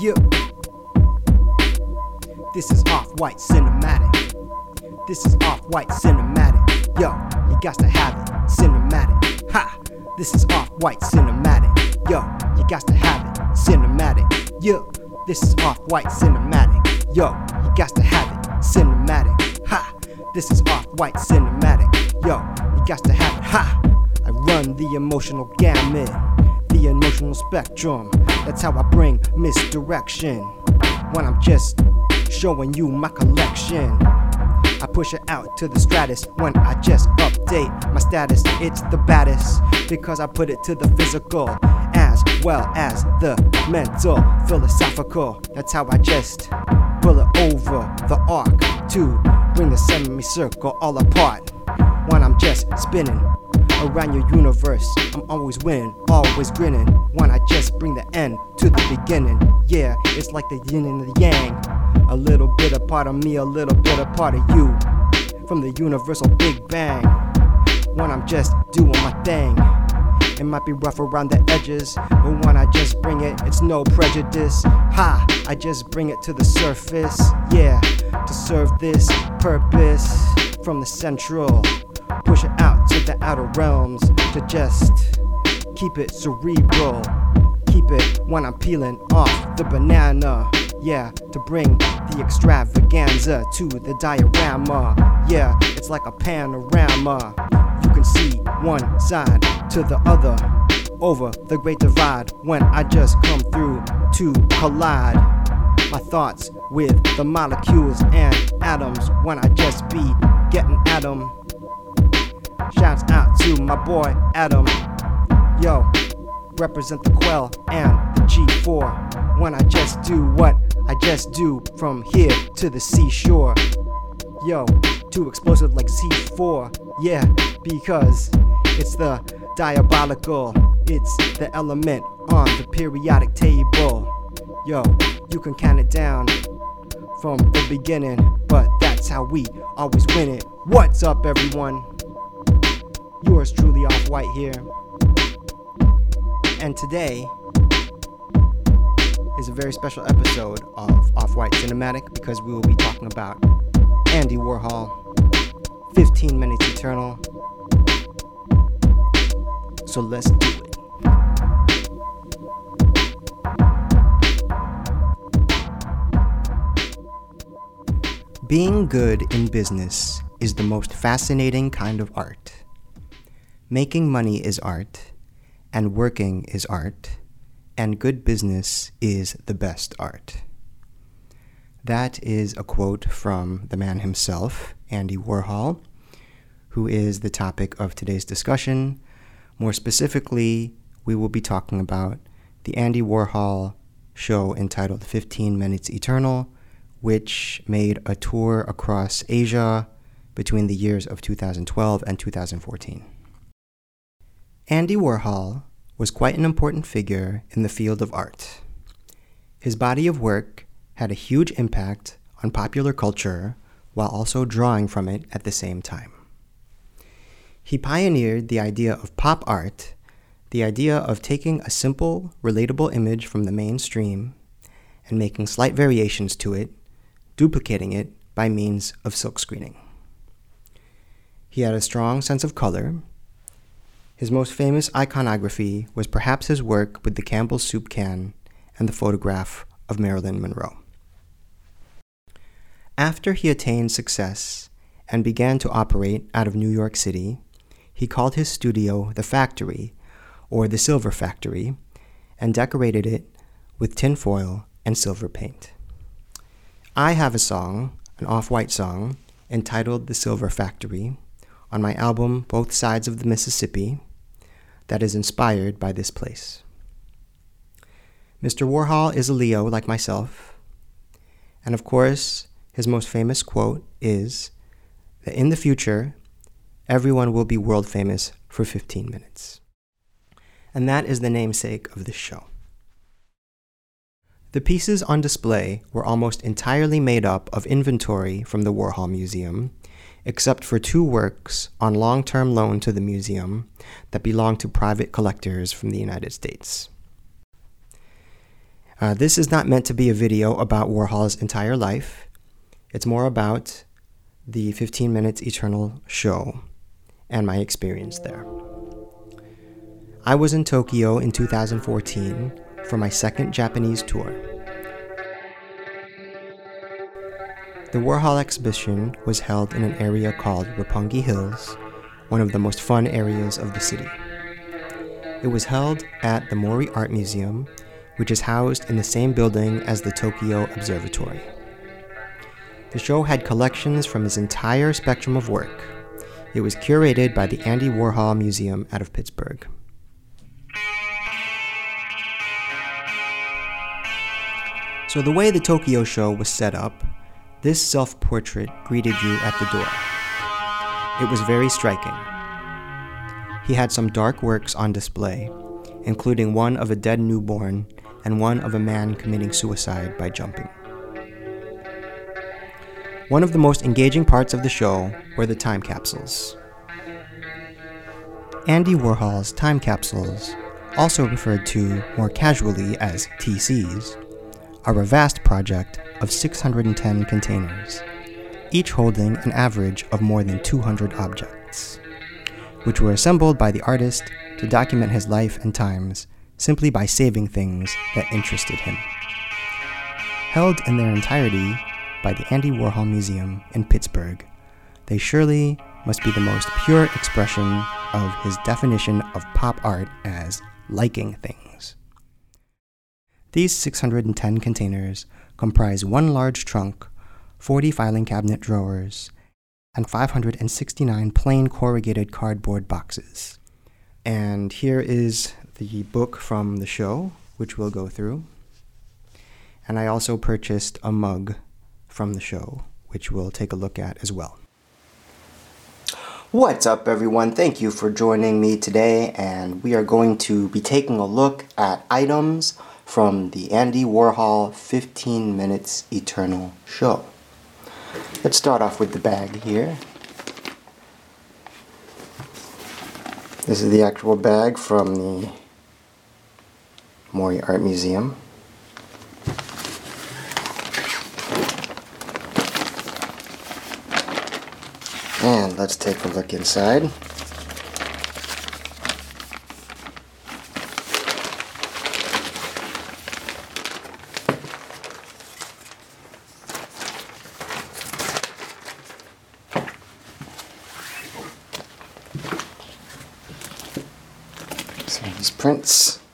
Yeah. This is off white cinematic. This is off white cinematic. Yo, you got to have it. Cinematic. Ha! This is off white cinematic. Yo, you got to have it. Cinematic. Yo, this is off white cinematic. Yo, you got to have it. Cinematic. Ha! This is off white cinematic. Yo, you got to have it. Ha! I run the emotional gamut, the emotional spectrum. That's how I bring misdirection when I'm just showing you my collection. I push it out to the stratus when I just update my status. It's the baddest because I put it to the physical as well as the mental, philosophical. That's how I just pull it over the arc to bring the semicircle all apart when I'm just spinning around your universe. I'm always winning, always grinning. When I just bring the end to the beginning. Yeah, it's like the yin and the yang. A little bit a part of me, a little bit a part of you. From the universal Big Bang. When I'm just doing my thing. It might be rough around the edges, but when I just bring it, it's no prejudice. Ha! I just bring it to the surface, yeah, to serve this purpose from the central. Push it out the outer realms to just keep it cerebral. Keep it when I'm peeling off the banana. Yeah, to bring the extravaganza to the diorama. Yeah, it's like a panorama. You can see one side to the other over the great divide when I just come through to collide my thoughts with the molecules and atoms when I just be getting at 'em. Shouts out to my boy Adam. Yo, represent the Quell and the G4 when I just do what I just do from here to the seashore. Yo, too explosive like C4. Yeah, because it's the diabolical, it's the element on the periodic table. Yo, you can count it down from the beginning, but that's how we always win it. What's up, everyone? Yours truly, Off White here. And today is a very special episode of Off White Cinematic because we will be talking about Andy Warhol, 15 Minutes Eternal. So let's do it. Being good in business is the most fascinating kind of art. Making money is art, and working is art, and good business is the best art. That is a quote from the man himself, Andy Warhol, who is the topic of today's discussion. More specifically, we will be talking about the Andy Warhol show entitled 15 Minutes Eternal, which made a tour across Asia between the years of 2012 and 2014. Andy Warhol was quite an important figure in the field of art. His body of work had a huge impact on popular culture while also drawing from it at the same time. He pioneered the idea of pop art, the idea of taking a simple, relatable image from the mainstream and making slight variations to it, duplicating it by means of silkscreening. He had a strong sense of color his most famous iconography was perhaps his work with the Campbell's soup can and the photograph of Marilyn Monroe. After he attained success and began to operate out of New York City, he called his studio the Factory, or the Silver Factory, and decorated it with tinfoil and silver paint. I have a song, an off white song, entitled The Silver Factory, on my album Both Sides of the Mississippi, that is inspired by this place. Mr. Warhol is a Leo like myself, and of course, his most famous quote is that in the future, everyone will be world famous for 15 minutes. And that is the namesake of this show. The pieces on display were almost entirely made up of inventory from the Warhol Museum except for two works on long term loan to the museum that belong to private collectors from the United States. Uh, this is not meant to be a video about Warhol's entire life. It's more about the 15 Minutes Eternal show and my experience there. I was in Tokyo in 2014 for my second Japanese tour. The Warhol exhibition was held in an area called Roppongi Hills, one of the most fun areas of the city. It was held at the Mori Art Museum, which is housed in the same building as the Tokyo Observatory. The show had collections from his entire spectrum of work. It was curated by the Andy Warhol Museum out of Pittsburgh. So, the way the Tokyo show was set up, this self portrait greeted you at the door. It was very striking. He had some dark works on display, including one of a dead newborn and one of a man committing suicide by jumping. One of the most engaging parts of the show were the time capsules. Andy Warhol's time capsules, also referred to more casually as TCs, are a vast project of 610 containers, each holding an average of more than 200 objects, which were assembled by the artist to document his life and times simply by saving things that interested him. Held in their entirety by the Andy Warhol Museum in Pittsburgh, they surely must be the most pure expression of his definition of pop art as liking things. These 610 containers comprise one large trunk, 40 filing cabinet drawers, and 569 plain corrugated cardboard boxes. And here is the book from the show, which we'll go through. And I also purchased a mug from the show, which we'll take a look at as well. What's up, everyone? Thank you for joining me today, and we are going to be taking a look at items from the Andy Warhol 15 Minutes Eternal show. Let's start off with the bag here. This is the actual bag from the Mori Art Museum. And let's take a look inside. Some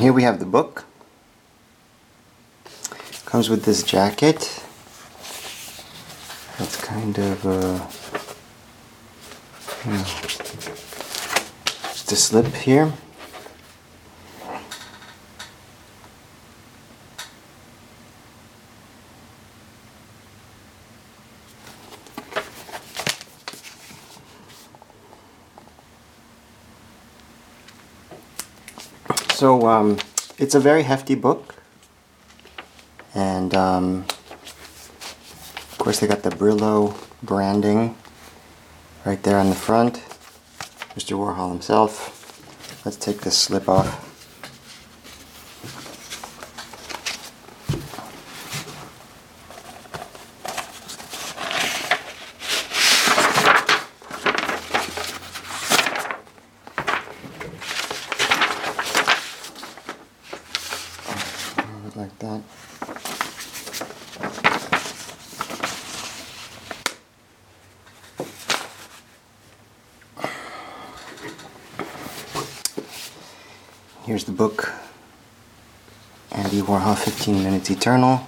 And here we have the book. Comes with this jacket. It's kind of uh, just a slip here. So um, it's a very hefty book, and um, of course they got the Brillo branding right there on the front. Mr. Warhol himself. Let's take this slip off. like that. Here's the book Andy Warhol 15 Minutes Eternal.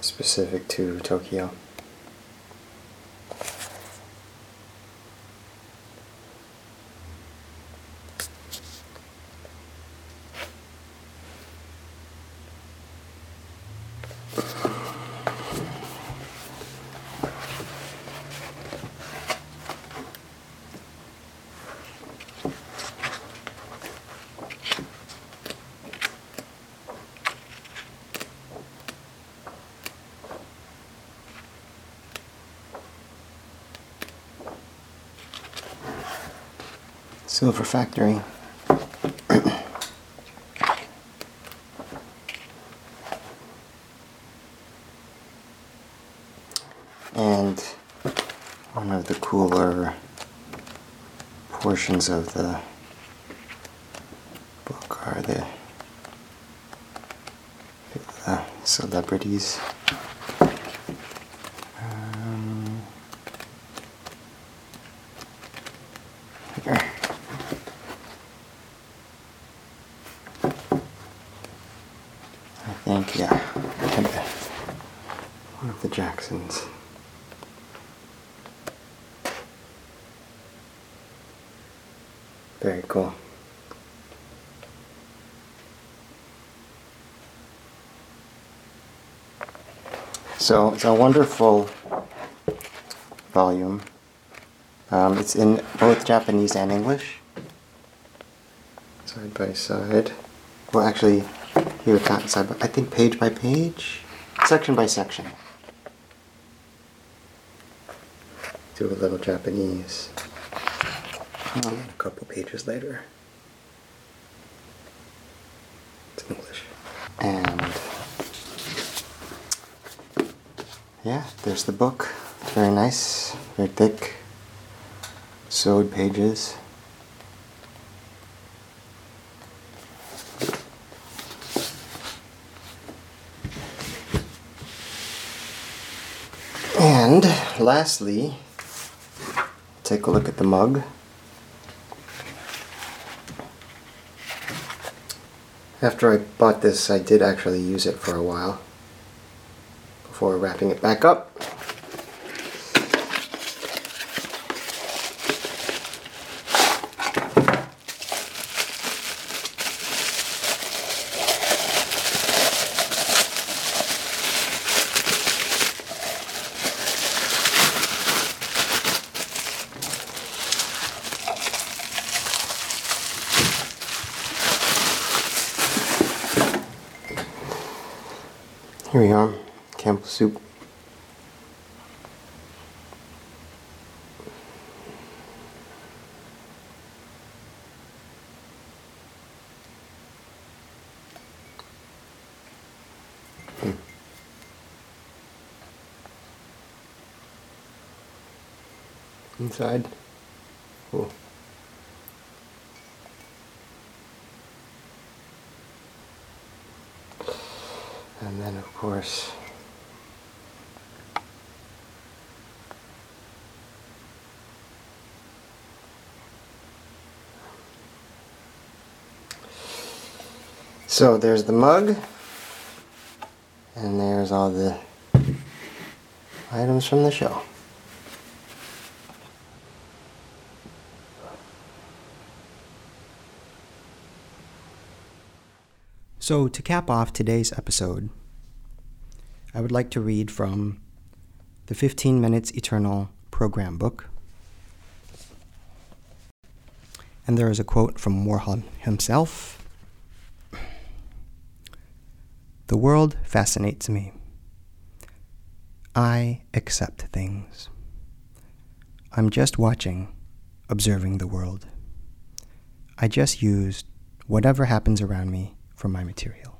Specific to Tokyo. Silver Factory. and one of the cooler portions of the book are the, the celebrities. Um, here. I think, yeah, kind of one of the Jacksons. Very cool. So it's a wonderful volume. Um, it's in both Japanese and English, side by side. Well, actually, here it's not side by. I think page by page, section by section. Do a little Japanese. And a couple pages later, it's English. And yeah, there's the book. It's Very nice, very thick, sewed pages. And lastly, take a look at the mug. After I bought this, I did actually use it for a while before wrapping it back up. Here we are, inside. Oh. And then of course So there's the mug and there's all the items from the show. So, to cap off today's episode, I would like to read from the 15 Minutes Eternal program book. And there is a quote from Warhol himself The world fascinates me. I accept things. I'm just watching, observing the world. I just use whatever happens around me for my material.